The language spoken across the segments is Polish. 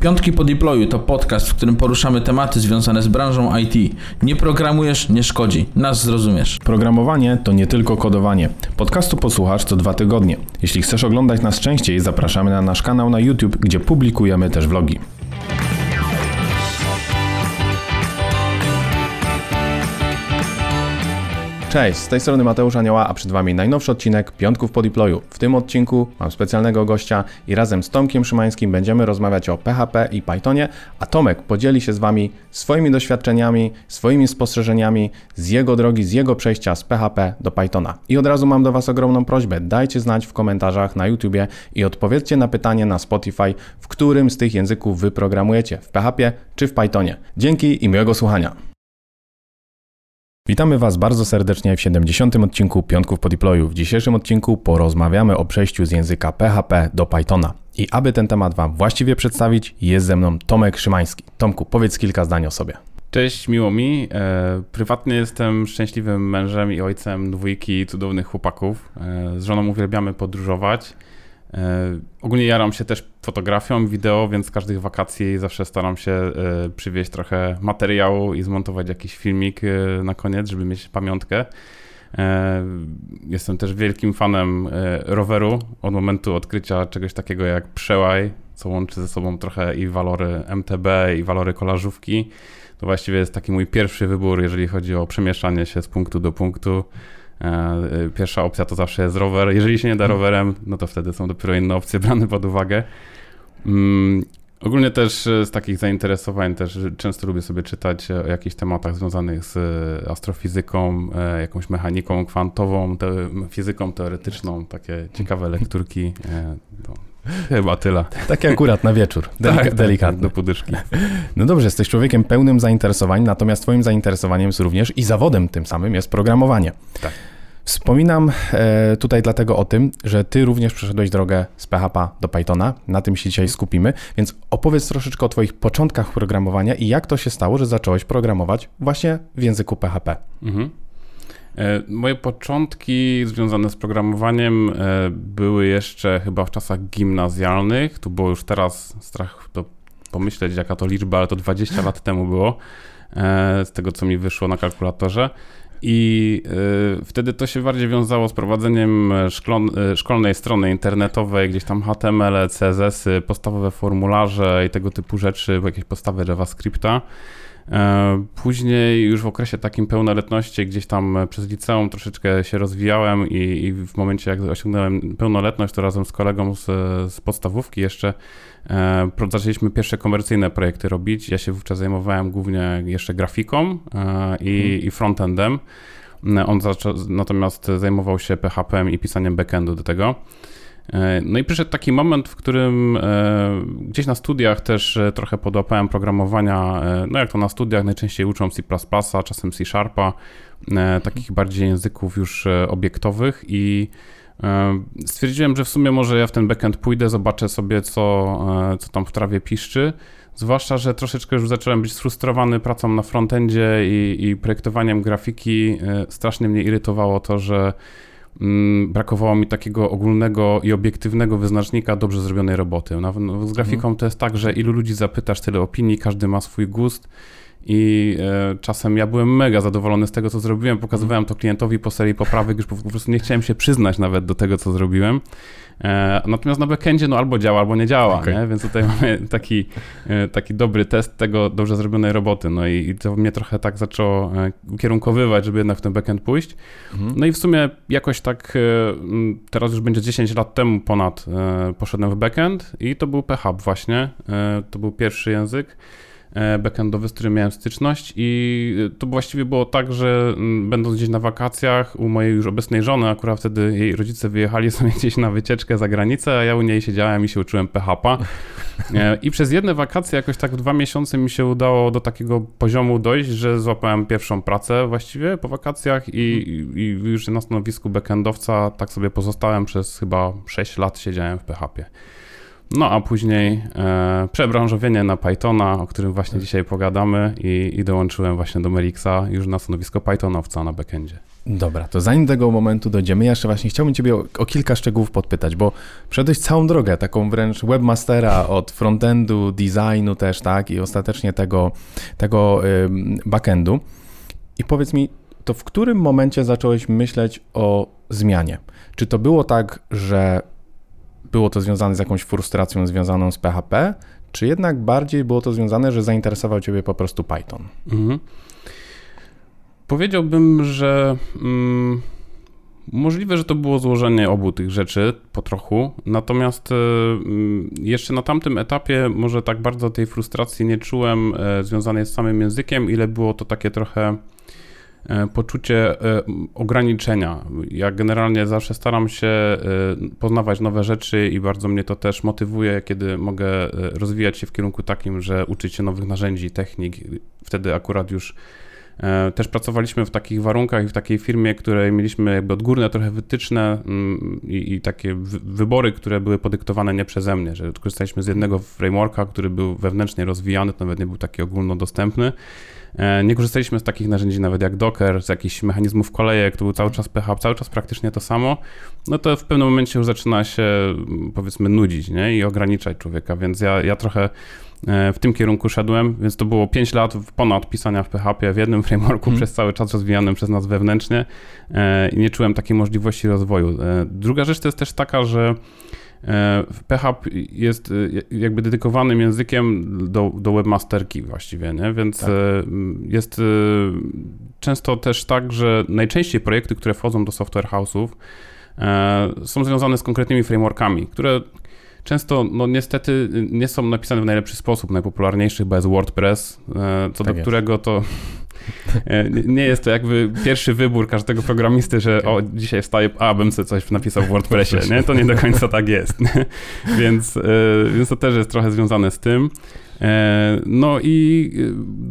Piątki po deployu to podcast, w którym poruszamy tematy związane z branżą IT. Nie programujesz, nie szkodzi. Nas zrozumiesz. Programowanie to nie tylko kodowanie. Podcastu posłuchasz co dwa tygodnie. Jeśli chcesz oglądać nas częściej, zapraszamy na nasz kanał na YouTube, gdzie publikujemy też vlogi. Cześć, z tej strony Mateusz Anioła, a przed Wami najnowszy odcinek Piątków po deployu. W tym odcinku mam specjalnego gościa i razem z Tomkiem Szymańskim będziemy rozmawiać o PHP i Pythonie, a Tomek podzieli się z Wami swoimi doświadczeniami, swoimi spostrzeżeniami z jego drogi, z jego przejścia z PHP do Pythona. I od razu mam do Was ogromną prośbę, dajcie znać w komentarzach na YouTubie i odpowiedzcie na pytanie na Spotify, w którym z tych języków Wy programujecie, w PHP czy w Pythonie. Dzięki i miłego słuchania. Witamy Was bardzo serdecznie w 70. odcinku Piątków po deployu. W dzisiejszym odcinku porozmawiamy o przejściu z języka PHP do Pythona. I aby ten temat Wam właściwie przedstawić, jest ze mną Tomek Szymański. Tomku, powiedz kilka zdań o sobie. Cześć, miło mi. E, prywatnie jestem szczęśliwym mężem i ojcem dwójki cudownych chłopaków. E, z żoną uwielbiamy podróżować. E, ogólnie jaram się też fotografią, wideo, więc każdych wakacji zawsze staram się e, przywieźć trochę materiału i zmontować jakiś filmik e, na koniec, żeby mieć pamiątkę. Jestem też wielkim fanem roweru od momentu odkrycia czegoś takiego jak przełaj, co łączy ze sobą trochę i walory MTB, i walory kolażówki. To właściwie jest taki mój pierwszy wybór, jeżeli chodzi o przemieszczanie się z punktu do punktu. E, pierwsza opcja to zawsze jest rower. Jeżeli się nie da rowerem, no to wtedy są dopiero inne opcje brane pod uwagę. Mm, ogólnie też z takich zainteresowań też często lubię sobie czytać o jakichś tematach związanych z astrofizyką, e, jakąś mechaniką kwantową, te, fizyką teoretyczną, takie ciekawe lekturki. E, no, chyba tyle. Takie akurat na wieczór. Delik tak, delikatne. Do pudyszki. No dobrze, jesteś człowiekiem pełnym zainteresowań, natomiast twoim zainteresowaniem jest również i zawodem tym samym jest programowanie. Tak. Wspominam e, tutaj dlatego o tym, że ty również przeszedłeś drogę z PHP do Pythona. Na tym się dzisiaj skupimy, więc opowiedz troszeczkę o twoich początkach programowania i jak to się stało, że zacząłeś programować właśnie w języku PHP. Mhm. E, moje początki związane z programowaniem e, były jeszcze chyba w czasach gimnazjalnych. Tu było już teraz strach to pomyśleć, jaka to liczba, ale to 20 lat temu było, z tego co mi wyszło na kalkulatorze. I y, wtedy to się bardziej wiązało z prowadzeniem szklon, y, szkolnej strony internetowej, gdzieś tam HTML, CSS-y, podstawowe formularze i tego typu rzeczy, jakieś podstawy JavaScripta. E, później już w okresie takim pełnoletności gdzieś tam przez liceum troszeczkę się rozwijałem i, i w momencie jak osiągnąłem pełnoletność, to razem z kolegą z, z podstawówki jeszcze e, zaczęliśmy pierwsze komercyjne projekty robić. Ja się wówczas zajmowałem głównie jeszcze grafiką e, i, hmm. i frontendem. On zaczął, natomiast zajmował się PHP i pisaniem backendu do tego. E, no i przyszedł taki moment, w którym e, gdzieś na studiach też e, trochę podłapałem programowania, no jak to na studiach najczęściej uczą C++, czasem C Sharpa, takich bardziej języków już obiektowych i stwierdziłem, że w sumie może ja w ten backend pójdę, zobaczę sobie co, co tam w trawie piszczy. Zwłaszcza, że troszeczkę już zacząłem być sfrustrowany pracą na frontendzie i, i projektowaniem grafiki. Strasznie mnie irytowało to, że Mm, brakowało mi takiego ogólnego i obiektywnego wyznacznika dobrze zrobionej roboty. No, z grafiką mhm. to jest tak, że ilu ludzi zapytasz, tyle opinii, każdy ma swój gust i e, czasem ja byłem mega zadowolony z tego, co zrobiłem. Pokazywałem to klientowi po serii poprawek, już po, po prostu nie chciałem się przyznać nawet do tego, co zrobiłem. E, natomiast na backendzie no albo działa, albo nie działa, okay. nie? więc tutaj mamy taki, e, taki dobry test tego dobrze zrobionej roboty. No i, i to mnie trochę tak zaczęło e, ukierunkowywać, żeby jednak w ten backend pójść. Mhm. No i w sumie jakoś tak teraz już będzie 10 lat temu ponad poszedłem w backend i to był PHP właśnie. To był pierwszy język. E, backendowy, z którym miałem styczność i to właściwie było tak, że będąc gdzieś na wakacjach u mojej już obecnej żony, akurat wtedy jej rodzice wyjechali sobie gdzieś na wycieczkę za granicę, a ja u niej siedziałem i się uczyłem PHP. E, I przez jedne wakacje, jakoś tak w dwa miesiące mi się udało do takiego poziomu dojść, że złapałem pierwszą pracę właściwie po wakacjach i, i już na stanowisku backendowca tak sobie pozostałem przez chyba 6 lat siedziałem w PHP. No a później e, przebranżowienie na Pythona, o którym właśnie dzisiaj pogadamy i, i dołączyłem właśnie do Melixa już na stanowisko Pythonowca na backendzie. Dobra, to zanim do tego momentu dojdziemy, ja jeszcze właśnie chciałbym Ciebie o, o, kilka szczegółów podpytać, bo przeszedłeś całą drogę, taką wręcz webmastera od frontendu, designu też, tak, i ostatecznie tego, tego y, backendu. I powiedz mi, to w którym momencie zacząłeś myśleć o zmianie? Czy to było tak, że było to związane z jakąś frustracją związaną z PHP, czy jednak bardziej było to związane, że zainteresował Ciebie po prostu Python? Mhm. Powiedziałbym, że mm, możliwe, że to było złożenie obu tych rzeczy po trochu, natomiast y, jeszcze na tamtym etapie może tak bardzo tej frustracji nie czułem y, związanej z samym językiem, ile było to takie trochę E, poczucie e, ograniczenia. Ja generalnie zawsze staram się e, poznawać nowe rzeczy i bardzo mnie to też motywuje, kiedy mogę rozwijać się w kierunku takim, że uczyć się nowych narzędzi, technik. Wtedy akurat już też pracowaliśmy w takich warunkach i w takiej firmie, której mieliśmy jakby odgórne trochę wytyczne mm, i, i takie wybory, które były podyktowane nie przeze mnie, że korzystaliśmy z jednego frameworka, który był wewnętrznie rozwijany, to nawet nie był taki ogólnodostępny E, nie korzystaliśmy z takich narzędzi nawet jak Docker, z jakichś mechanizmów kolejek, to był cały czas PHP, cały czas praktycznie to samo, no to w pewnym momencie już zaczyna się powiedzmy nudzić nie? i ograniczać człowieka, więc ja, ja trochę e, w tym kierunku szedłem, więc to było 5 lat ponad pisania w PHP w jednym frameworku hmm. przez cały czas rozwijanym przez nas wewnętrznie e, i nie czułem takiej możliwości rozwoju. Druga rzecz to jest też taka, że PHP jest e, jakby dedykowanym językiem do, do webmasterki właściwie, nie? więc tak. E, jest e, często też tak, że najczęściej projekty, które wchodzą do software house'ów są związane z konkretnymi frameworkami, które często no niestety nie są napisane w najlepszy sposób. Najpopularniejszy chyba jest WordPress, co tak do jest. którego to E, nie jest to jakby pierwszy wybór każdego programisty, że o, dzisiaj wstaję, a bym sobie coś napisał w WordPressie, nie? To nie do końca tak jest. więc, e, więc to też jest trochę związane z tym. E, no i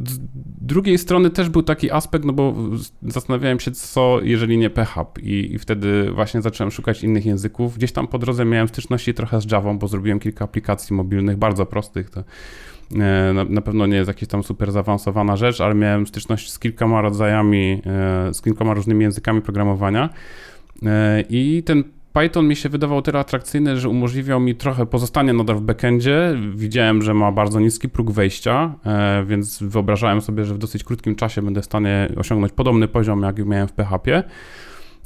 z drugiej strony też był taki aspekt, no bo zastanawiałem się, co jeżeli nie PHP i, i wtedy właśnie zacząłem szukać innych języków. Gdzieś tam po drodze miałem styczności trochę z Java, bo zrobiłem kilka aplikacji mobilnych, bardzo prostych. To E, na, na, pewno nie jest jakaś tam super zaawansowana rzecz, ale miałem styczność z kilkoma rodzajami, e, z kilkoma różnymi językami programowania. E, I ten Python mi się wydawał tyle atrakcyjny, że umożliwiał mi trochę pozostanie nadal w backendzie. Widziałem, że ma bardzo niski próg wejścia, więc wyobrażałem sobie, że w dosyć krótkim czasie będę w stanie osiągnąć podobny poziom, jak miałem w PHP.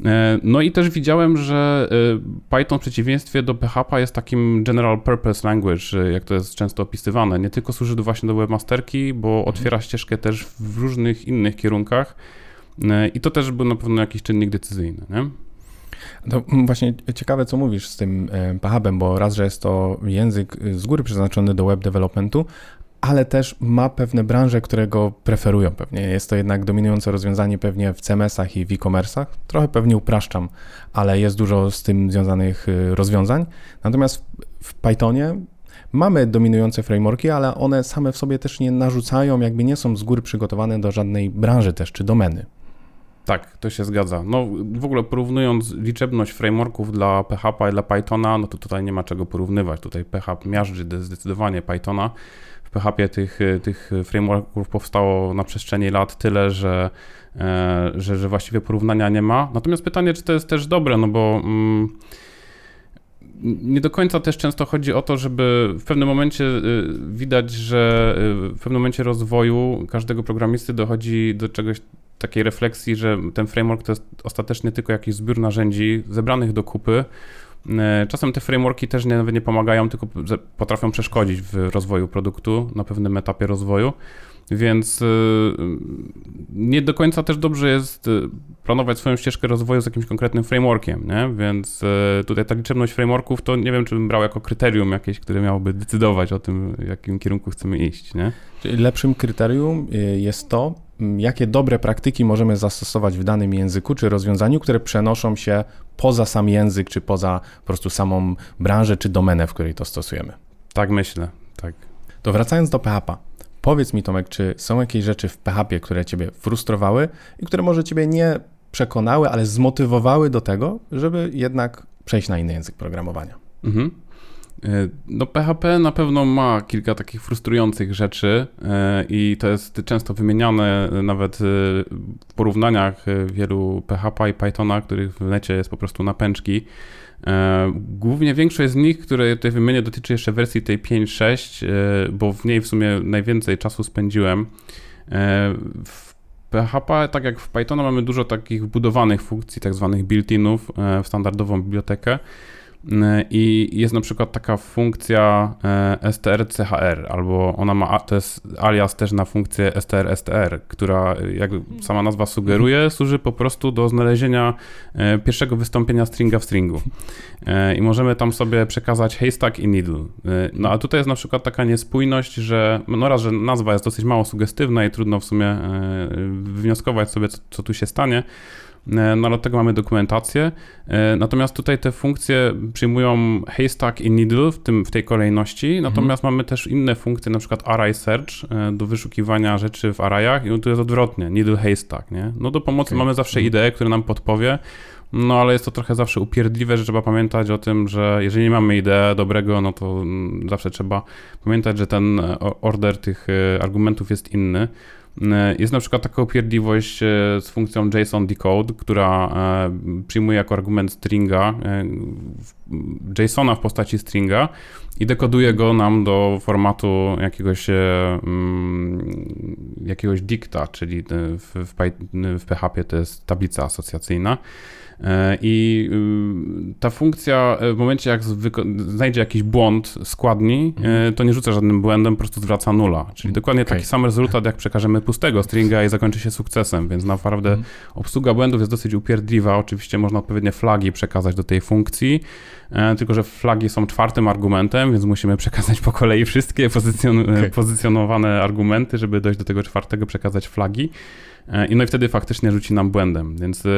E, no i też widziałem, że e, Python w przeciwieństwie do PHP jest takim general purpose language, jak to jest często opisywane. Nie tylko służy do właśnie do webmasterki, bo mhm. otwiera ścieżkę też w różnych innych kierunkach e, i to też był na pewno jakiś czynnik decyzyjny. Nie? To właśnie ciekawe, co mówisz z tym PHP, bo raz, że jest to język z góry przeznaczony do web developmentu, ale też ma pewne branże, które go preferują pewnie. Jest to jednak dominujące rozwiązanie pewnie w CMS-ach i w e-commerce'ach. Trochę pewnie upraszczam, ale jest dużo z tym związanych y, rozwiązań. Natomiast w Pythonie mamy dominujące frameworki, ale one same w sobie też nie narzucają, jakby nie są z góry przygotowane do żadnej branży też czy domeny. Tak, to się zgadza. No w ogóle porównując liczebność frameworków dla PHP i dla Pythona, no to tutaj nie ma czego porównywać. Tutaj PHP miażdży zdecydowanie Pythona. PHP tych, tych frameworków powstało na przestrzeni lat tyle, że, e, że, że właściwie porównania nie ma. Natomiast pytanie, czy to jest też dobre, no bo mm, nie do końca też często chodzi o to, żeby w pewnym momencie y, widać, że y, w pewnym momencie rozwoju każdego programisty dochodzi do czegoś takiej refleksji, że ten framework to jest ostatecznie tylko jakiś zbiór narzędzi zebranych do kupy, E, czasem te frameworki też nie, nawet nie pomagają, tylko potrafią przeszkodzić w rozwoju produktu na pewnym etapie rozwoju. Więc e, nie do końca też dobrze jest e, planować swoją ścieżkę rozwoju z jakimś konkretnym frameworkiem, nie? Więc tutaj ta liczebność frameworków to nie wiem, czy bym brał jako kryterium jakieś, które miałoby decydować o tym, w jakim kierunku chcemy iść, nie? Czyli lepszym kryterium jest to, jakie dobre praktyki możemy zastosować w danym języku czy rozwiązaniu, które przenoszą się poza sam język, czy poza po prostu samą branżę czy domenę, w której to stosujemy. Tak myślę, tak. To wracając do PHP. Powiedz mi, Tomek, czy są jakieś rzeczy w PHP, które Ciebie frustrowały i które może Ciebie nie przekonały, ale zmotywowały do tego, żeby jednak przejść na inny język programowania? Mhm. No PHP na pewno ma kilka takich frustrujących rzeczy i to jest często wymieniane nawet w porównaniach wielu PHP i Pythona, których w necie jest po prostu napęczki. Głównie większość z nich, które tutaj wymienię, dotyczy jeszcze wersji tej 5.6, bo w niej w sumie najwięcej czasu spędziłem. W PHP, tak jak w Pythona, mamy dużo takich wbudowanych funkcji, tak zwanych built-inów w standardową bibliotekę. I jest na przykład taka funkcja e, strchr, albo ona ma, to jest alias też na funkcję strstr, która jak sama nazwa sugeruje, służy po prostu do znalezienia e, pierwszego wystąpienia stringa w stringu. E, I możemy tam sobie przekazać haystack i needle. No a tutaj jest na przykład taka niespójność, że no raz, że nazwa jest dosyć mało sugestywna i trudno w sumie wywnioskować sobie, co, co tu się stanie, E, no ale od tego mamy dokumentację. E, natomiast tutaj te funkcje przyjmują haystack i needle w, tym, w tej kolejności, natomiast mhm. mamy też inne funkcje, na przykład array search e, do wyszukiwania rzeczy w arrayach i tu jest odwrotnie, needle haystack, nie? No do pomocy okay. mamy zawsze mhm. ideę, która nam podpowie, no ale jest to trochę zawsze upierdliwe, że trzeba pamiętać o tym, że jeżeli nie mamy idei dobrego, no to mm, zawsze trzeba pamiętać, że ten order tych argumentów jest inny. E, jest na przykład taka upierdliwość e, z funkcją JSON decode, która e, przyjmuje jako argument stringa, JSONa w postaci stringa i dekoduje go nam do formatu jakiegoś, mm, jakiegoś dicta, czyli w, w, w PHP to jest tablica asocjacyjna. E, I y, ta funkcja e, w momencie, jak znajdzie jakiś błąd składni, e, mhm. to nie rzuca żadnym błędem, po prostu zwraca nula. Czyli dokładnie okay. taki sam rezultat, jak przekażemy pustego stringa i zakończy się sukcesem, więc naprawdę mhm. obsługa błędów jest dosyć upierdliwa. Oczywiście można odpowiednie flagi przekazać do tej funkcji, tylko że flagi są czwartym argumentem, więc musimy przekazać po kolei wszystkie pozycjon okay. pozycjonowane argumenty, żeby dojść do tego czwartego, przekazać flagi. E, I no i wtedy faktycznie rzuci nam błędem. Więc yy,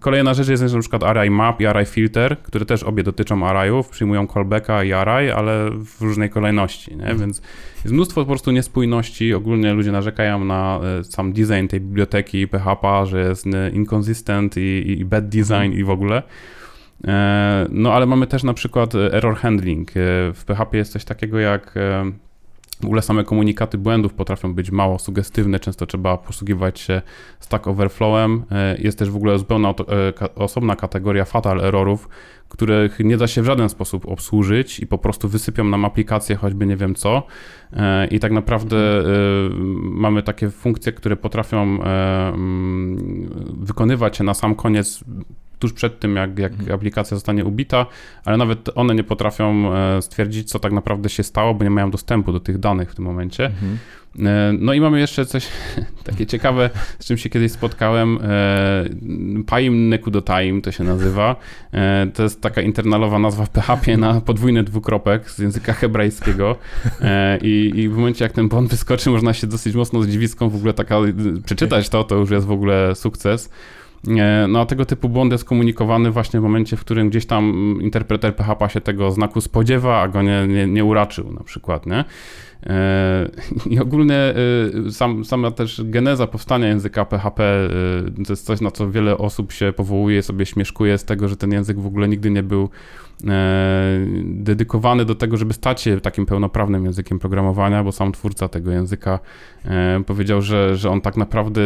kolejna rzecz jest na przykład array map i array filter, które też obie dotyczą arrayów, przyjmują callbacka i array, ale w różnej kolejności, nie? Mhm. Więc jest mnóstwo po prostu niespójności. Ogólnie ludzie narzekają na e, sam design tej biblioteki PHP, że jest inconsistent i, i bad design i w ogóle. No ale mamy też na przykład error handling. W PHP jest coś takiego jak w ogóle same komunikaty błędów potrafią być mało sugestywne, często trzeba posługiwać się Stack Overflowem. E, jest też w ogóle zupełna e, osobna kategoria fatal errorów, których nie da się w żaden sposób obsłużyć i po prostu wysypią nam aplikację, choćby nie wiem co. E, I tak naprawdę mamy takie funkcje, które potrafią wykonywać się na sam koniec tuż przed tym, jak, jak mhm. aplikacja zostanie ubita, ale nawet one nie potrafią e, stwierdzić, co tak naprawdę się stało, bo nie mają dostępu do tych danych w tym momencie. Mhm. E, no i mamy jeszcze coś takie ciekawe, z czym się kiedyś spotkałem. E, Paim Nekudotaim to się nazywa. To jest taka internalowa nazwa w PHP na podwójny dwukropek z języka hebrajskiego. I, I, w momencie, jak ten błąd wyskoczy, można się dosyć mocno zdziwiską w ogóle taka, przeczytać to, to już jest w ogóle sukces. No a tego typu błąd jest komunikowany właśnie w momencie, w którym gdzieś tam interpreter PHP się tego znaku spodziewa, a go nie, nie, nie uraczył na przykład, nie? E, I ogólnie e, sam, sama też geneza powstania języka PHP e, to jest coś, na co wiele osób się powołuje, sobie śmieszkuje z tego, że ten język w ogóle nigdy nie był dedykowany do tego, żeby stać się takim pełnoprawnym językiem programowania, bo sam twórca tego języka powiedział, że, że on tak naprawdę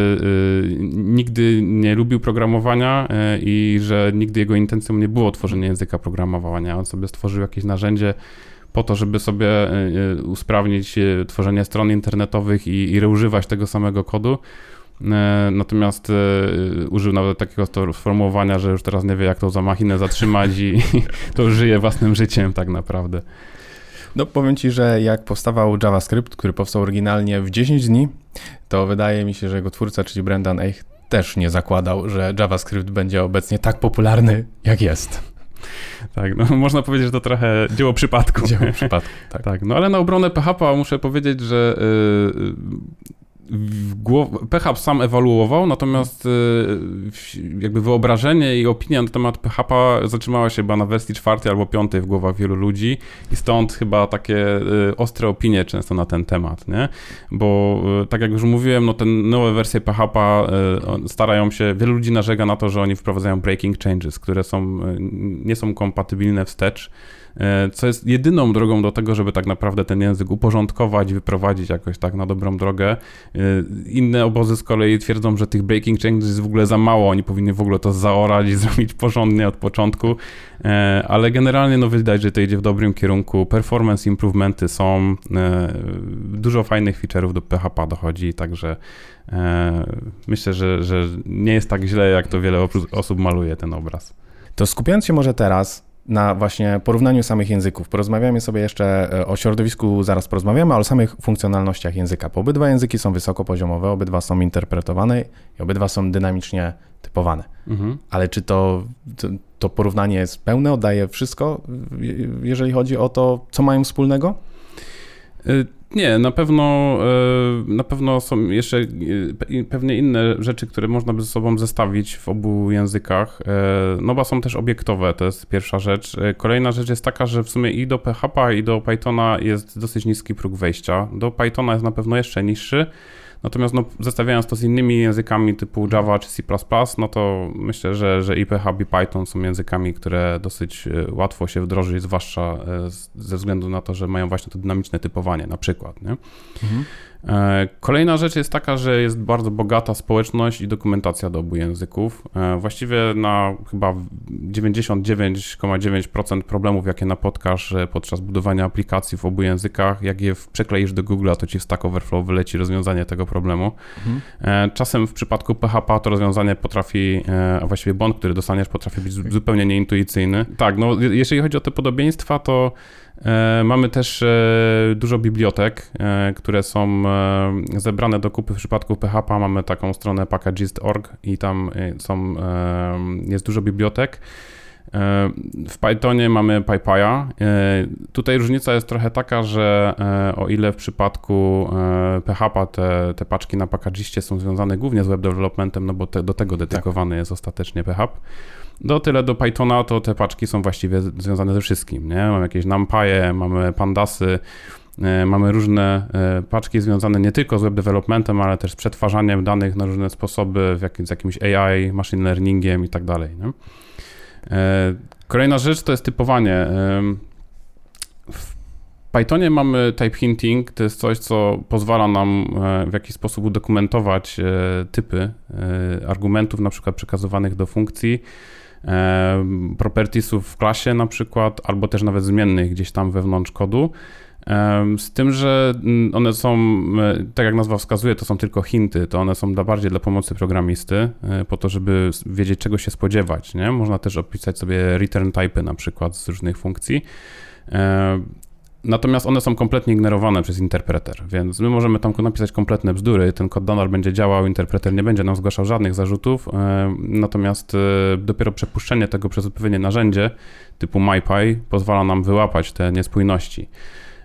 nigdy nie lubił programowania i że nigdy jego intencją nie było tworzenie języka programowania. On sobie stworzył jakieś narzędzie, po to, żeby sobie e, e, usprawnić e, tworzenie stron internetowych i, i reużywać tego samego kodu. Natomiast użył nawet takiego sformułowania, że już teraz nie wie, jak tą za machinę zatrzymać i to żyje własnym życiem tak naprawdę. No powiem Ci, że jak powstawał JavaScript, który powstał oryginalnie w 10 dni, to wydaje mi się, że jego twórca, czyli Brendan Eich, też nie zakładał, że JavaScript będzie obecnie tak popularny, jak jest. Tak, no można powiedzieć, że to trochę dzieło przypadku. Dzieło przypadku, tak. tak. No ale na obronę PHP muszę powiedzieć, że yy, PHP sam ewoluował, natomiast y, jakby wyobrażenie i opinia na temat PHP zatrzymała się chyba na wersji czwartej albo piątej w głowach wielu ludzi i stąd chyba takie y, ostre opinie często na ten temat, nie? Bo y, tak jak już mówiłem, no te nowe wersje PHP starają się, wielu ludzi narzeka na to, że oni wprowadzają breaking changes, które są, nie są kompatybilne wstecz co jest jedyną drogą do tego, żeby tak naprawdę ten język uporządkować, wyprowadzić jakoś tak na dobrą drogę. E, inne obozy z kolei twierdzą, że tych breaking changes jest w ogóle za mało, oni powinni w ogóle to zaorać i zrobić porządnie od początku, e, ale generalnie no widać, że to idzie w dobrym kierunku. Performance improvementy są, dużo fajnych feature'ów do PHP dochodzi, także myślę, że, że nie jest tak źle, jak to wiele osób maluje ten obraz. To skupiając się może teraz na właśnie porównaniu samych języków. Porozmawiamy sobie jeszcze e, o środowisku, zaraz porozmawiamy, ale o samych funkcjonalnościach języka. Bo obydwa języki są wysokopoziomowe, obydwa są interpretowane i obydwa są dynamicznie typowane. Mhm. Ale czy to, to, to porównanie jest pełne, oddaje wszystko, jeżeli chodzi o to, co mają wspólnego? Y nie, na pewno, e, na pewno są jeszcze e, pewnie inne rzeczy, które można by ze sobą zestawić w obu językach. E, no bo są też obiektowe, to jest pierwsza rzecz. Kolejna rzecz jest taka, że w sumie i do PHP i do Pythona jest dosyć niski próg wejścia. Do Pythona jest na pewno jeszcze niższy. Natomiast no, zestawiając to z innymi językami typu Java czy C++, no to myślę, że, że i PHP Python są językami, które dosyć e, łatwo się wdroży, zwłaszcza e, ze względu na to, że mają właśnie to dynamiczne typowanie na przykład. Nie? Mhm. E, kolejna rzecz jest taka, że jest bardzo bogata społeczność i dokumentacja do obu języków. E, właściwie na chyba 99,9% problemów, jakie napotkasz e, podczas budowania aplikacji w obu językach, jak je przekleisz do Google, to ci w Stack Overflow wyleci rozwiązanie tego problemu. Mhm. Czasem w przypadku PHP to rozwiązanie potrafi, a właściwie błąd, który dostaniesz, potrafi być zupełnie nieintuicyjny. Tak, no jeżeli chodzi o te podobieństwa, to mamy też e, dużo bibliotek, e, które są zebrane do kupy w przypadku PHP. Mamy taką stronę packages.org i tam są, jest dużo bibliotek. W Pythonie mamy PyPy'a. Tutaj różnica jest trochę taka, że o ile w przypadku PHP te, te paczki na packagistie są związane głównie z web developmentem, no bo te, do tego dedykowany tak. jest ostatecznie PHP, do tyle do Pythona to te paczki są właściwie związane ze wszystkim, nie? Mamy jakieś NumPy'e, mamy Pandasy, e, mamy różne e, paczki związane nie tylko z web developmentem, ale też z przetwarzaniem danych na różne sposoby, z jakimś AI, machine learningiem i tak dalej. Nie? E, kolejna rzecz to jest typowanie. W Pythonie mamy type hinting, to jest coś, co pozwala nam w jakiś sposób udokumentować typy argumentów, na przykład przekazywanych do funkcji propertiesów w klasie na przykład, albo też nawet zmiennych gdzieś tam wewnątrz kodu. Z tym, że mm, one są, e, tak jak nazwa wskazuje, to są tylko hinty, to one są dla bardziej dla pomocy programisty, e, po to, żeby wiedzieć czego się spodziewać. Nie? Można też opisać sobie return typy na przykład z różnych funkcji. Natomiast one są kompletnie ignorowane przez interpreter, więc my możemy tam napisać kompletne bzdury, ten kod nadal będzie działał, interpreter nie będzie nam zgłaszał żadnych zarzutów, natomiast e, dopiero przepuszczenie tego przez odpowiednie narzędzie typu MyPy pozwala nam wyłapać te niespójności.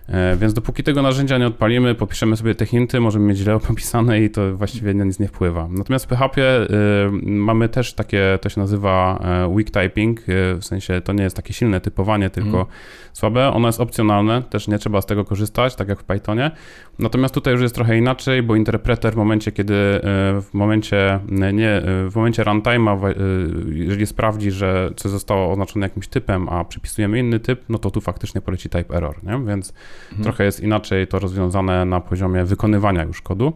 E, więc dopóki tego narzędzia nie odpalimy, popiszemy sobie te hinty, możemy mieć źle opisane i to właściwie na nic nie wpływa. Natomiast w PHP y, mamy też takie, to się nazywa weak typing, w sensie to nie jest takie silne typowanie, tylko mm. słabe. Ono jest opcjonalne, też nie trzeba z tego korzystać, tak jak w Pythonie. Natomiast tutaj już jest trochę inaczej, bo interpreter w momencie, kiedy w momencie, nie, w momencie runtime'a, jeżeli sprawdzi, że coś zostało oznaczone jakimś typem, a przypisujemy inny typ, no to tu faktycznie poleci type error, nie? Więc Mhm. Trochę jest inaczej to rozwiązane na poziomie wykonywania już kodu.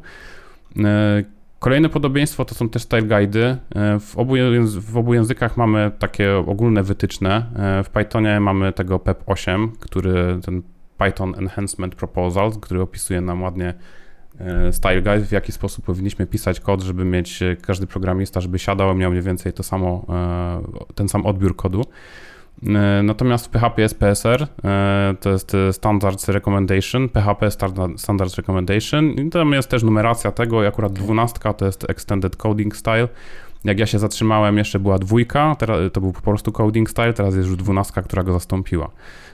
E, kolejne podobieństwo to są też style guidy. E, w obu, w obu językach mamy takie ogólne wytyczne. E, w Pythonie mamy tego PEP 8, który ten Python Enhancement Proposal, który opisuje nam ładnie style guide, w jaki sposób powinniśmy pisać kod, żeby mieć każdy programista, żeby siadał, miał mniej więcej to samo, ten sam odbiór kodu. E, natomiast w PHP jest PSR, e, to jest Standards Recommendation, PHP Standards Recommendation i tam jest też numeracja tego i akurat dwunastka to jest Extended Coding Style. Jak ja się zatrzymałem, jeszcze była dwójka, teraz to był po prostu coding style, teraz jest już dwunastka, która go zastąpiła.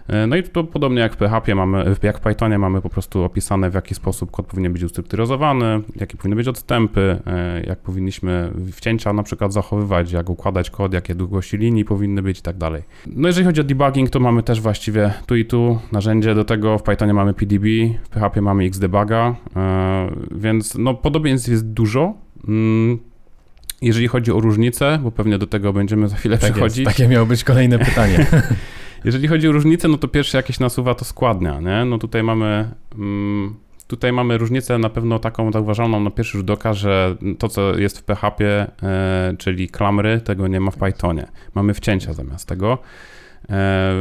E, no i to podobnie jak w PHP mamy, jak w Pythonie mamy po prostu opisane w jaki sposób kod powinien być ustrukturyzowany, jakie powinny być odstępy, e, jak powinniśmy wcięcia na przykład zachowywać, jak układać kod, jakie długości linii powinny być i tak dalej. No jeżeli chodzi o debugging, to mamy też właściwie tu i tu narzędzie do tego, w Pythonie mamy PDB, w PHP mamy Xdebuga, e, więc no podobieństw jest dużo. Jeżeli chodzi o różnice, bo pewnie do tego będziemy za chwilę tak przechodzić. Jest, takie miało być kolejne pytanie. Jeżeli chodzi o różnice, no to pierwsze jakieś nasuwa to składnia, nie? No tutaj mamy... Mm, Tutaj mamy różnicę na pewno taką zauważalną na pierwszy rzut oka, że to, co jest w PHP, e, czyli klamry, tego nie ma w Pythonie. Mamy wcięcia zamiast tego. E,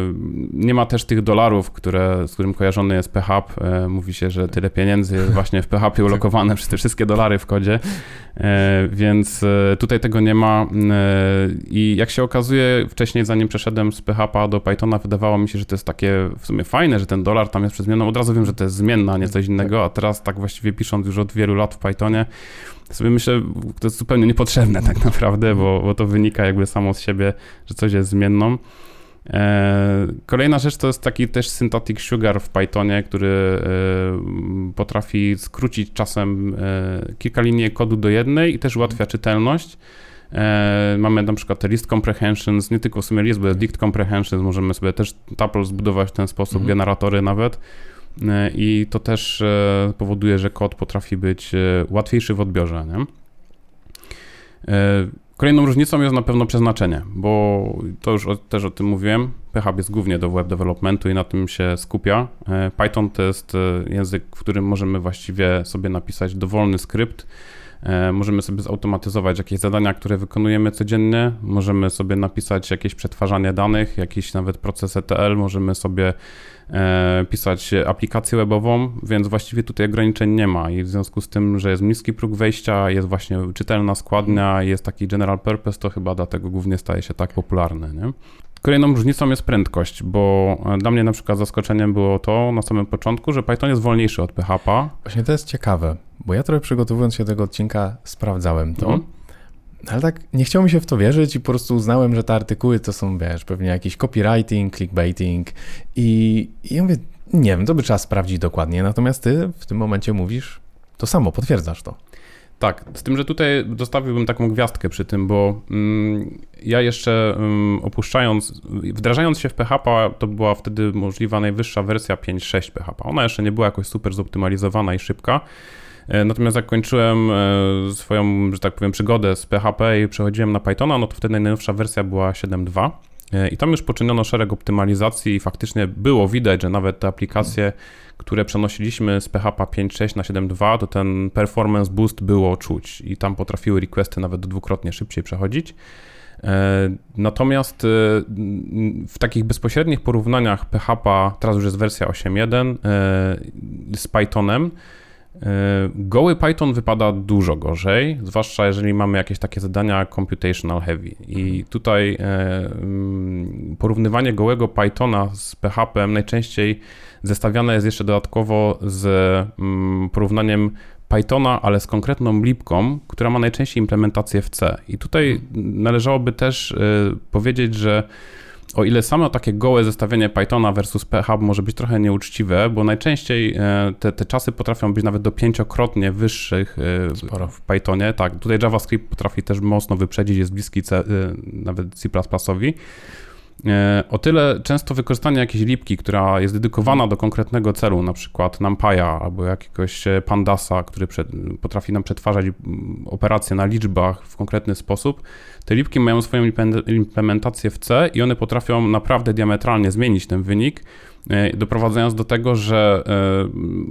nie ma też tych dolarów, które, z którym kojarzony jest PHP. E, mówi się, że tyle pieniędzy jest właśnie w PHP ulokowane przez te wszystkie dolary w kodzie, e, więc tutaj tego nie ma. I jak się okazuje, wcześniej zanim przeszedłem z PHP do Pythona, wydawało mi się, że to jest takie w sumie fajne, że ten dolar tam jest przez zmienną. Od razu wiem, że to jest zmienna, a nie coś innego, a teraz tak właściwie pisząc już od wielu lat w Pythonie, sobie myślę, to jest zupełnie niepotrzebne tak naprawdę, bo, bo to wynika jakby samo z siebie, że coś jest zmienną. E, kolejna rzecz to jest taki też synthetic sugar w Pythonie, który e, potrafi skrócić czasem e, kilka linii kodu do jednej i też ułatwia czytelność. Mamy na przykład te list comprehensions, nie tylko w sumie list, bo jest dict comprehensions, możemy sobie też tuple zbudować w ten sposób, mhm. generatory nawet. I to też powoduje, że kod potrafi być łatwiejszy w odbiorze. Nie? Kolejną różnicą jest na pewno przeznaczenie, bo to już o, też o tym mówiłem. PHP jest głównie do web developmentu i na tym się skupia. E, Python to jest e, język, w którym możemy właściwie sobie napisać dowolny skrypt. E, możemy sobie zautomatyzować jakieś zadania, które wykonujemy codziennie. Możemy sobie napisać jakieś przetwarzanie danych, jakiś nawet proces ETL. Możemy sobie E, pisać aplikację webową, więc właściwie tutaj ograniczeń nie ma i w związku z tym, że jest niski próg wejścia, jest właśnie czytelna składnia, jest taki general purpose, to chyba dlatego głównie staje się tak popularny. Nie? Kolejną różnicą jest prędkość, bo dla mnie na przykład zaskoczeniem było to na samym początku, że Python jest wolniejszy od PHP. Właśnie to jest ciekawe, bo ja trochę przygotowując się do tego odcinka sprawdzałem to. Mhm. Ale tak nie chciało mi się w to wierzyć i po prostu uznałem, że te artykuły to są, wiesz, pewnie jakiś copywriting, clickbaiting i, i ja mówię, nie wiem, to by trzeba sprawdzić dokładnie, natomiast ty w tym momencie mówisz to samo, potwierdzasz to. Tak, z tym, że tutaj dostawiłbym taką gwiazdkę przy tym, bo mm, ja jeszcze mm, opuszczając, wdrażając się w PHP, to była wtedy możliwa najwyższa wersja 5.6 PHP. Ona jeszcze nie była jakoś super zoptymalizowana i szybka, natomiast jak kończyłem e, swoją, że tak powiem, przygodę z PHP i przechodziłem na Pythona, no to wtedy najnowsza wersja była 7.2. E, I tam już poczyniono szereg optymalizacji i faktycznie było widać, że nawet te aplikacje, które przenosiliśmy z PHP 5.6 na 7.2, to ten performance boost było czuć i tam potrafiły requesty nawet dwukrotnie szybciej przechodzić. Natomiast w takich bezpośrednich porównaniach PHP, teraz już jest wersja 8.1 z Pythonem, E, goły Python wypada dużo gorzej, zwłaszcza jeżeli mamy jakieś takie zadania computational heavy. I tutaj e, mm, porównywanie gołego Pythona z PHP najczęściej zestawiane jest jeszcze dodatkowo z mm, porównaniem Pythona, ale z konkretną lipką, która ma najczęściej implementację w C. I tutaj należałoby też e, powiedzieć, że o ile samo takie gołe zestawienie Pythona versus PHP może być trochę nieuczciwe, bo najczęściej e, te, te czasy potrafią być nawet do pięciokrotnie wyższych e, Sporo. w Pythonie. Tak, tutaj JavaScript potrafi też mocno wyprzedzić, jest bliski C, e, nawet C++owi. O tyle często wykorzystanie jakiejś lipki, która jest dedykowana do konkretnego celu, na przykład NumPy'a albo jakiegoś Pandasa, który potrafi nam przetwarzać operacje na liczbach w konkretny sposób, te lipki mają swoją implementację w C i one potrafią naprawdę diametralnie zmienić ten wynik, doprowadzając do tego, że e,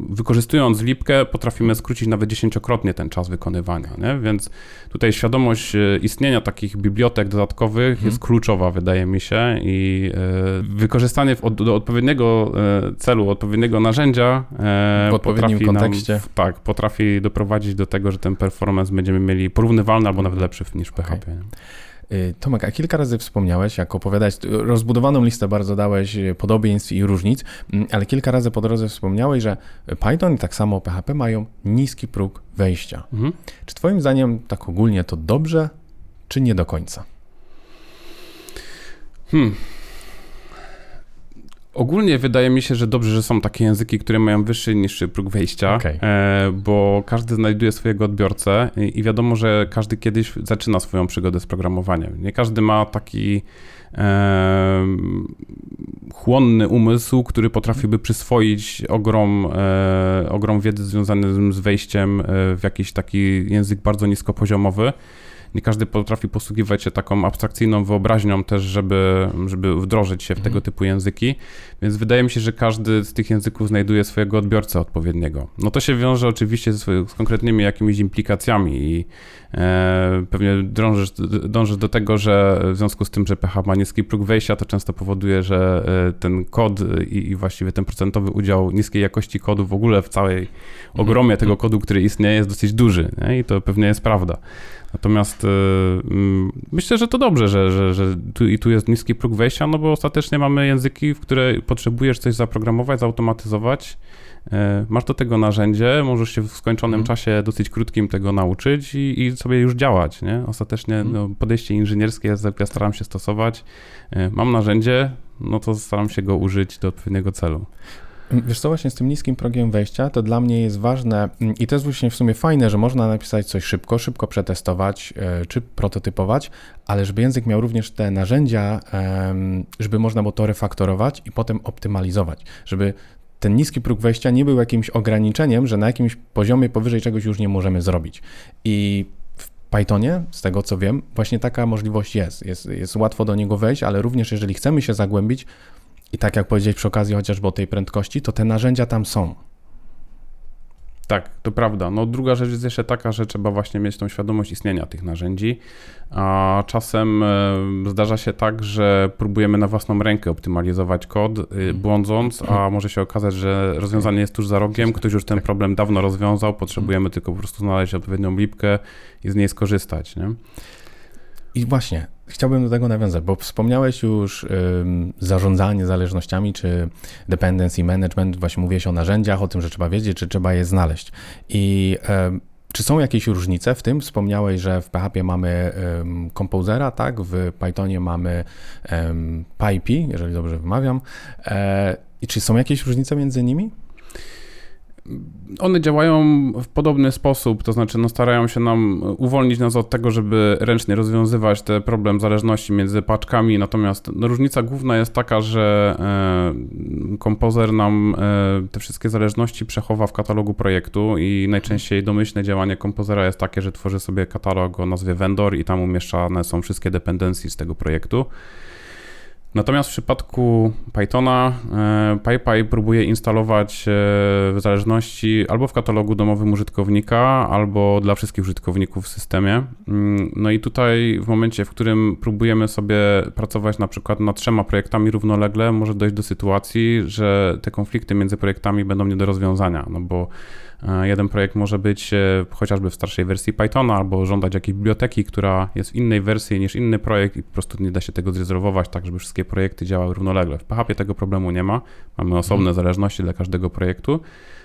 wykorzystując lipkę potrafimy skrócić nawet dziesięciokrotnie ten czas wykonywania, nie? więc tutaj świadomość e, istnienia takich bibliotek dodatkowych hmm. jest kluczowa, wydaje mi się i wykorzystanie do odpowiedniego celu, odpowiedniego narzędzia w odpowiednim kontekście. Nam, tak, potrafi doprowadzić do tego, że ten performance będziemy mieli porównywalny albo nawet lepszy niż PHP. Okay. Y, Tomek, a kilka razy wspomniałeś, jak opowiadać, rozbudowaną listę bardzo dałeś y, podobieństw i różnic, mm, ale kilka razy po drodze wspomniałeś, że Python i tak samo PHP mają niski próg wejścia. Mhm. Czy Twoim zdaniem tak ogólnie to dobrze, czy nie do końca? Hmm. Ogólnie wydaje mi się, że dobrze, że są takie języki, które mają wyższy niższy próg wejścia, okay. e, bo każdy znajduje swojego odbiorcę i, wiadomo, że każdy kiedyś zaczyna swoją przygodę z programowaniem. Nie każdy ma taki e, chłonny umysł, który potrafiłby przyswoić ogrom, e, ogrom wiedzy związany z wejściem e, w jakiś taki język bardzo niskopoziomowy. Nie każdy potrafi posługiwać się taką abstrakcyjną wyobraźnią też, żeby, żeby wdrożyć się w tego typu języki, więc wydaje mi się, że każdy z tych języków znajduje swojego odbiorcę odpowiedniego. No to się wiąże oczywiście z, z konkretnymi jakimiś implikacjami i e, pewnie dążysz, dążysz do tego, że w związku z tym, że PH ma niski próg wejścia, to często powoduje, że e, ten kod i, i właściwie ten procentowy udział niskiej jakości kodu w ogóle w całej ogromie tego kodu, który istnieje, jest dosyć duży nie? i to pewnie jest prawda. Natomiast y, mm, myślę, że to dobrze, że, że, że tu, i tu jest niski próg wejścia, no bo ostatecznie mamy języki, w które potrzebujesz coś zaprogramować, zautomatyzować. Y, masz do tego narzędzie, możesz się w skończonym mm. czasie dosyć krótkim tego nauczyć i, i sobie już działać. Nie? Ostatecznie mm. no, podejście inżynierskie jest, ja staram się stosować. Y, mam narzędzie, no to staram się go użyć do odpowiedniego celu. Wiesz co, właśnie z tym niskim progiem wejścia, to dla mnie jest ważne mm, i to jest właśnie w sumie fajne, że można napisać coś szybko, szybko przetestować e, czy prototypować, ale żeby język miał również te narzędzia, żeby można było to refaktorować i potem optymalizować, żeby ten niski próg wejścia nie był jakimś ograniczeniem, że na jakimś poziomie powyżej czegoś już nie możemy zrobić. I Pythonie, z tego co wiem, właśnie taka możliwość jest. jest. Jest łatwo do niego wejść, ale również jeżeli chcemy się zagłębić, i tak jak powiedzieć przy okazji chociażby o tej prędkości, to te narzędzia tam są. Tak, to prawda. No druga rzecz jest jeszcze taka, że trzeba właśnie mieć tą świadomość istnienia tych narzędzi, a czasem e, zdarza się tak, że próbujemy na własną rękę optymalizować kod, y, mhm. błądząc, a mhm. może się okazać, że rozwiązanie jest tuż za rogiem, ktoś już ten tak. problem dawno rozwiązał, potrzebujemy tylko po prostu znaleźć odpowiednią lipkę i z niej skorzystać, nie? I właśnie, chciałbym do tego nawiązać, bo wspomniałeś już zarządzanie zależnościami, czy dependency management, właśnie mówiłeś o narzędziach, o tym, że trzeba wiedzieć, czy trzeba je znaleźć. I czy są jakieś różnice w tym? Wspomniałeś, że w PHP mamy um, Composera, tak? W Pythonie mamy um, PyP, jeżeli dobrze wymawiam. E, I czy są jakieś różnice między nimi? One działają w podobny sposób, to znaczy no, starają się nam uwolnić nas od tego, żeby ręcznie rozwiązywać te problem zależności między paczkami, natomiast no, różnica główna jest taka, że e, kompozer nam e, te wszystkie zależności przechowa w katalogu projektu i najczęściej domyślne działanie kompozera jest takie, że tworzy sobie katalog o nazwie vendor i tam umieszczane są wszystkie dependencje z tego projektu. Natomiast w przypadku Pythona e, PyPy próbuje instalować e, zależności albo w katalogu domowym użytkownika, albo dla wszystkich użytkowników w systemie. Mm, no i tutaj w momencie, w którym próbujemy sobie pracować na przykład nad trzema projektami równolegle, może dojść do sytuacji, że te konflikty między projektami będą nie do rozwiązania, no bo jeden projekt może być e, chociażby w starszej wersji Pythona albo żądać jakiejś biblioteki, która jest w innej wersji niż inny projekt i po prostu nie da się tego zrezerwować tak, żeby wszystkie projekty działały równolegle. W PHP tego problemu nie ma. Mamy osobne mhm. zależności dla każdego projektu.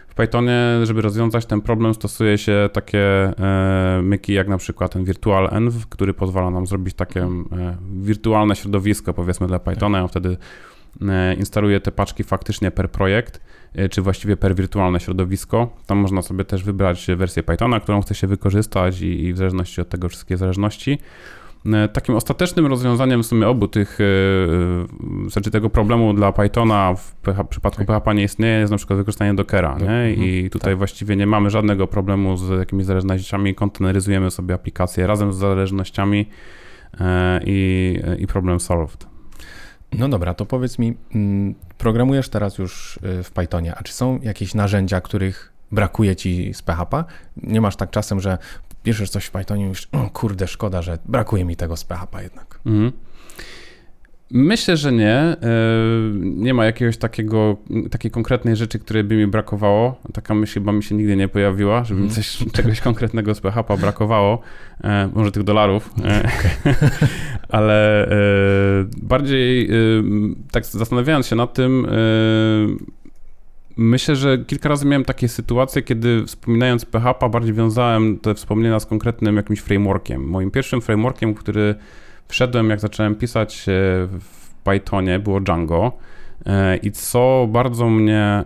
W Pythonie, żeby rozwiązać ten problem, stosuje się takie e, myki jak na przykład ten virtual env, który pozwala nam zrobić takie e, wirtualne środowisko powiedzmy dla Pythona, a wtedy e, instaluje te paczki faktycznie per projekt E, czy właściwie per wirtualne środowisko. Tam można sobie też wybrać wersję Pythona, którą chce się wykorzystać i, i w zależności od tego wszystkie zależności. E, takim ostatecznym rozwiązaniem w sumie obu tych, e, znaczy tego problemu dla Pythona w PH, przypadku tak. PHP nie istnieje, jest na przykład wykorzystanie Dockera, nie? Mhm. I tutaj tak. właściwie nie mamy żadnego problemu z jakimiś zależnościami, konteneryzujemy sobie aplikacje razem z zależnościami i, i problem solved. No dobra, to powiedz mi, mm, programujesz teraz już y, w Pythonie, a czy są jakieś narzędzia, których brakuje ci z PHP? Nie masz tak czasem, że piszesz coś w Pythonie i mówisz, kurde, szkoda, że brakuje mi tego z PHP jednak. Mhm. Myślę, że nie. E, nie ma jakiegoś takiego, takiej konkretnej rzeczy, której by mi brakowało. Taka myśl chyba mi się nigdy nie pojawiła, żeby mi mhm. coś, czegoś konkretnego z PHP brakowało. E, może tych dolarów. E, ale bardziej tak zastanawiając się nad tym, myślę, że kilka razy miałem takie sytuacje, kiedy wspominając PHP bardziej wiązałem te wspomnienia z konkretnym jakimś frameworkiem. Moim pierwszym frameworkiem, który wszedłem, jak zacząłem pisać e, w Pythonie, było Django. E, I co bardzo mnie e,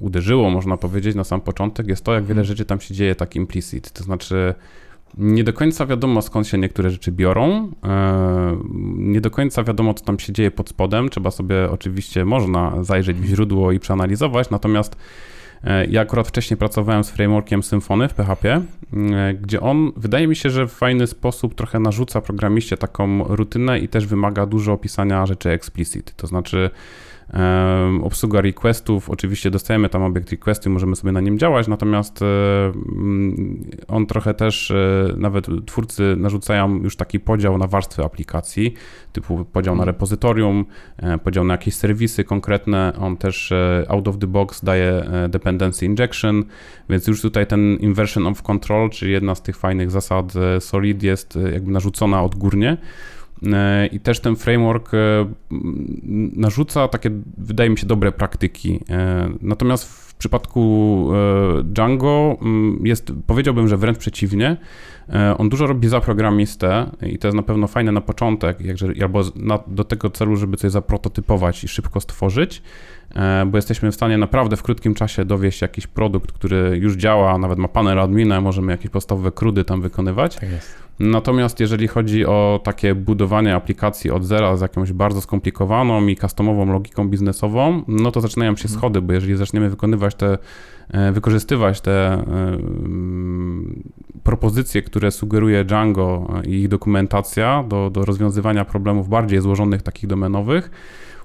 uderzyło, można powiedzieć, na sam początek, jest to, jak wiele mhm. rzeczy tam się dzieje tak implicit. To znaczy, nie do końca wiadomo, skąd się niektóre rzeczy biorą. Nie do końca wiadomo, co tam się dzieje pod spodem. Trzeba sobie oczywiście, można zajrzeć w źródło i przeanalizować, natomiast Ja akurat wcześniej pracowałem z frameworkiem Symfony w PHP, gdzie on wydaje mi się, że w fajny sposób trochę narzuca programiście taką rutynę i też wymaga dużo opisania rzeczy explicit. To znaczy, Obsługa requestów, oczywiście dostajemy tam obiekt requesty, możemy sobie na nim działać, natomiast mm, on trochę też, e, nawet twórcy narzucają już taki podział na warstwy aplikacji, typu podział na mhm. repozytorium, e, podział na jakieś serwisy konkretne, on też e, out of the box daje dependency injection, więc już tutaj ten inversion of control, czyli jedna z tych fajnych zasad Solid jest jakby narzucona odgórnie. E, I też ten framework e, narzuca takie, wydaje mi się, dobre praktyki. E, natomiast w przypadku Django jest, powiedziałbym, że wręcz przeciwnie. On dużo robi za programistę i to jest na pewno fajne na początek, jakże, albo na, do tego celu, żeby coś zaprototypować i szybko stworzyć, bo jesteśmy w stanie naprawdę w krótkim czasie dowieść jakiś produkt, który już działa, nawet ma panel admina, możemy jakieś podstawowe krudy tam wykonywać. Tak. Natomiast jeżeli chodzi o takie budowanie aplikacji od zera z jakąś bardzo skomplikowaną i customową logiką biznesową, no to zaczynają się mhm. schody, bo jeżeli zaczniemy wykonywać te, e, wykorzystywać te e, mm, propozycje, które sugeruje Django i ich dokumentacja do, do rozwiązywania problemów bardziej złożonych, takich domenowych,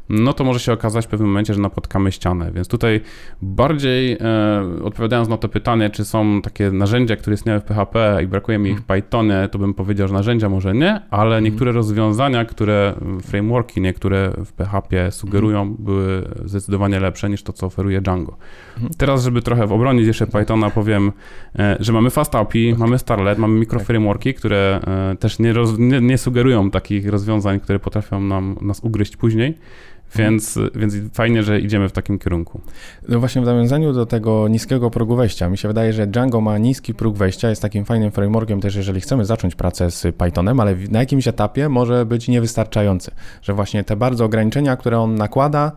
no to może się okazać w pewnym momencie, że napotkamy ścianę. Więc tutaj bardziej e, odpowiadając na to pytanie, czy są takie narzędzia, które istniały w PHP i brakuje mi ich w mhm. Pythonie, to bym powiedział, że narzędzia może nie, ale mhm. niektóre rozwiązania, które frameworki niektóre w PHP sugerują, mhm. były zdecydowanie lepsze niż to, co oferuje Django. Teraz, żeby trochę obronić jeszcze Pythona, powiem, e, że mamy FastAPI, mamy Starlet, mamy mikroframeworki, które e, też nie, roz, nie, nie sugerują takich rozwiązań, które potrafią nam, nas ugryźć później. Więc, więc fajnie, że idziemy w takim kierunku. No właśnie w nawiązaniu do tego niskiego progu wejścia, mi się wydaje, że Django ma niski próg wejścia, jest takim fajnym frameworkiem też, jeżeli chcemy zacząć pracę z Pythonem, ale na jakimś etapie może być niewystarczający, że właśnie te bardzo ograniczenia, które on nakłada,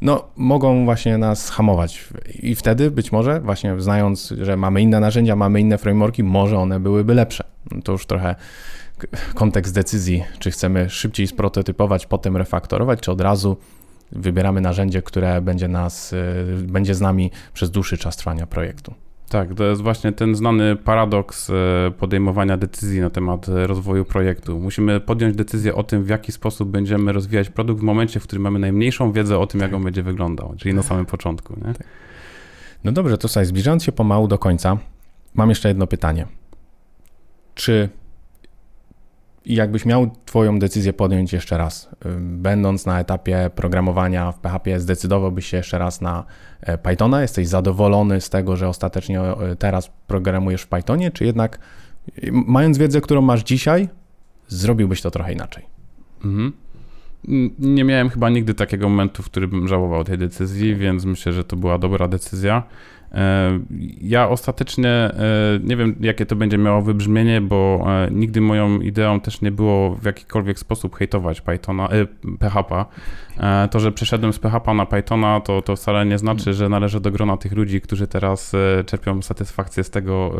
no, mogą właśnie nas hamować. I wtedy być może, właśnie znając, że mamy inne narzędzia, mamy inne frameworki, może one byłyby lepsze. No to już trochę kontekst decyzji, czy chcemy szybciej sprototypować, potem refaktorować, czy od razu wybieramy narzędzie, które będzie nas, y, będzie z nami przez dłuższy czas trwania projektu. Tak, to jest właśnie ten znany paradoks y, podejmowania decyzji na temat rozwoju projektu. Musimy podjąć decyzję o tym, w jaki sposób będziemy rozwijać produkt w momencie, w którym mamy najmniejszą wiedzę o tym, jak on będzie wyglądał, czyli na samym początku. Nie? Tak. No dobrze, to słuchaj, zbliżając się pomału do końca, mam jeszcze jedno pytanie. Czy i jakbyś miał Twoją decyzję podjąć jeszcze raz, będąc na etapie programowania w PHP, zdecydowałbyś się jeszcze raz na e, Pythona? Jesteś zadowolony z tego, że ostatecznie e, teraz programujesz w Pythonie, czy jednak mając wiedzę, którą masz dzisiaj, zrobiłbyś to trochę inaczej? Mhm. Nie miałem chyba nigdy takiego momentu, w którym bym żałował tej decyzji, więc myślę, że to była dobra decyzja. E, ja ostatecznie e, nie wiem, jakie to będzie miało wybrzmienie, bo e, nigdy moją ideą też nie było w jakikolwiek sposób hejtować Pythona, PHP. To, że przeszedłem z PHP na Pythona, to, to wcale nie znaczy, że należę do grona tych ludzi, którzy teraz czerpią satysfakcję z tego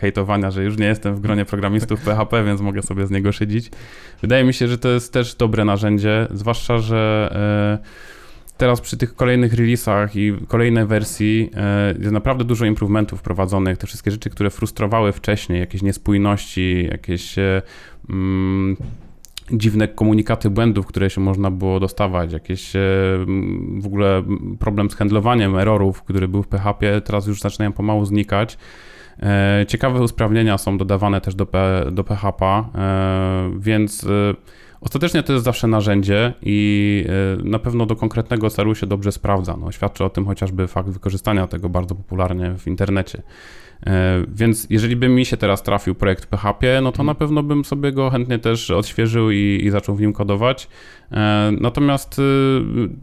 hejtowania, że już nie jestem w gronie programistów PHP, więc mogę sobie z niego szydzić. Wydaje mi się, że to jest też dobre narzędzie, zwłaszcza, że teraz przy tych kolejnych releasach i kolejnej wersji e, jest naprawdę dużo improvementów wprowadzonych. Te wszystkie rzeczy, które frustrowały wcześniej, jakieś niespójności, jakieś e, mm, dziwne komunikaty błędów, które się można było dostawać, jakieś e, w ogóle problem z handlowaniem errorów, który był w PHP, teraz już zaczynają pomału znikać. Ciekawe usprawnienia są dodawane też do, do PHP, więc Ostatecznie to jest zawsze narzędzie i e, na pewno do konkretnego celu się dobrze sprawdza. No, świadczy o tym chociażby fakt wykorzystania tego bardzo popularnie w internecie. E, więc jeżeli by mi się teraz trafił projekt PHP, no to na pewno bym sobie go chętnie też odświeżył i, i zaczął w nim kodować. E, natomiast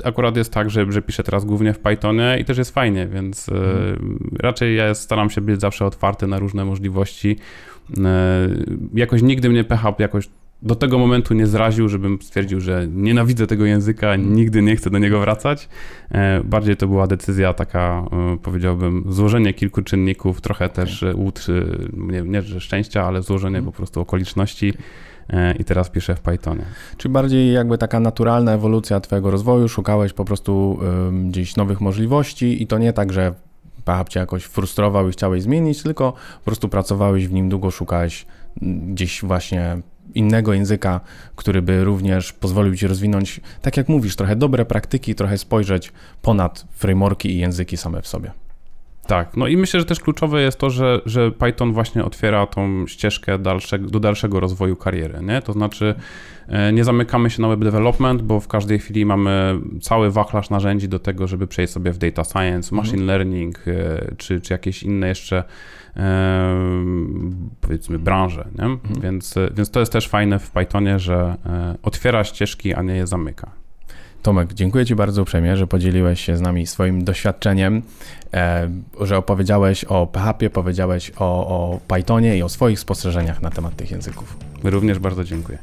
akurat jest tak, że, że piszę teraz głównie w Pythonie i też jest fajnie, więc hmm. raczej ja staram się być zawsze otwarty na różne możliwości. Jakoś nigdy mnie PHP jakoś do tego momentu nie zraził, żebym stwierdził, że nienawidzę tego języka, nigdy nie chcę do niego wracać. E, bardziej to była decyzja taka, e, powiedziałbym, złożenie kilku czynników, trochę okay. też łód, nie, nie że szczęścia, ale złożenie mm. po prostu okoliczności e, i teraz piszę w Pythonie. Czy bardziej jakby taka naturalna ewolucja Twojego rozwoju, szukałeś po prostu gdzieś nowych możliwości i to nie tak, że PHP cię jakoś frustrował i chciałeś zmienić, tylko po prostu pracowałeś w nim, długo szukałeś gdzieś właśnie innego języka, który by również pozwolił ci rozwinąć, tak jak mówisz, trochę dobre praktyki, trochę spojrzeć ponad frameworki i języki same w sobie. Tak, no i myślę, że też kluczowe jest to, że, że Python właśnie otwiera tą ścieżkę dalszego, do dalszego rozwoju kariery, nie? To znaczy e, nie zamykamy się na web development, bo w każdej chwili mamy cały wachlarz narzędzi do tego, żeby przejść sobie w data science, machine mhm. learning, e, czy, czy jakieś inne jeszcze e, powiedzmy branże, nie? Mhm. Więc, więc to jest też fajne w Pythonie, że otwiera ścieżki, a nie je zamyka. Tomek, dziękuję Ci bardzo uprzejmie, że podzieliłeś się z nami swoim doświadczeniem, e, że opowiedziałeś o PHP, powiedziałeś o, o Pythonie i o swoich spostrzeżeniach na temat tych języków. Również bardzo dziękuję.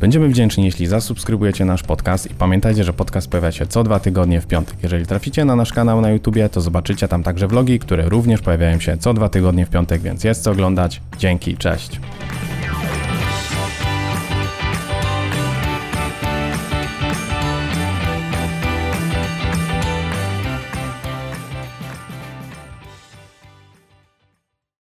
Będziemy wdzięczni, jeśli zasubskrybujecie nasz podcast i pamiętajcie, że podcast pojawia się co dwa tygodnie w piątek. Jeżeli traficie na nasz kanał na YouTubie, to zobaczycie tam także vlogi, które również pojawiają się co dwa tygodnie w piątek, więc jest co oglądać. Dzięki, cześć.